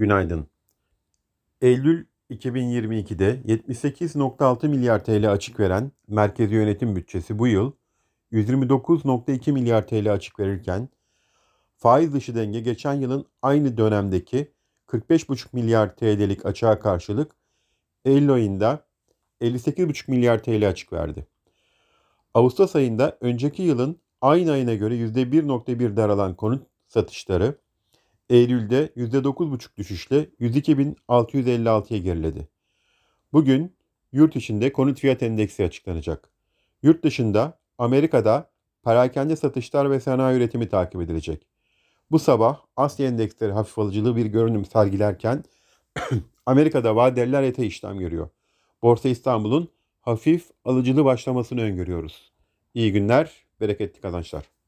Günaydın. Eylül 2022'de 78.6 milyar TL açık veren merkezi yönetim bütçesi bu yıl 129.2 milyar TL açık verirken faiz dışı denge geçen yılın aynı dönemdeki 45.5 milyar TL'lik açığa karşılık Eylül ayında 58.5 milyar TL açık verdi. Ağustos ayında önceki yılın aynı ayına göre %1.1 daralan konut satışları Eylül'de %9,5 düşüşle 102.656'ya geriledi. Bugün yurt içinde konut fiyat endeksi açıklanacak. Yurt dışında Amerika'da perakende satışlar ve sanayi üretimi takip edilecek. Bu sabah Asya endeksleri hafif alıcılı bir görünüm sergilerken Amerika'da vadeliler ete işlem görüyor. Borsa İstanbul'un hafif alıcılı başlamasını öngörüyoruz. İyi günler, bereketli kazançlar.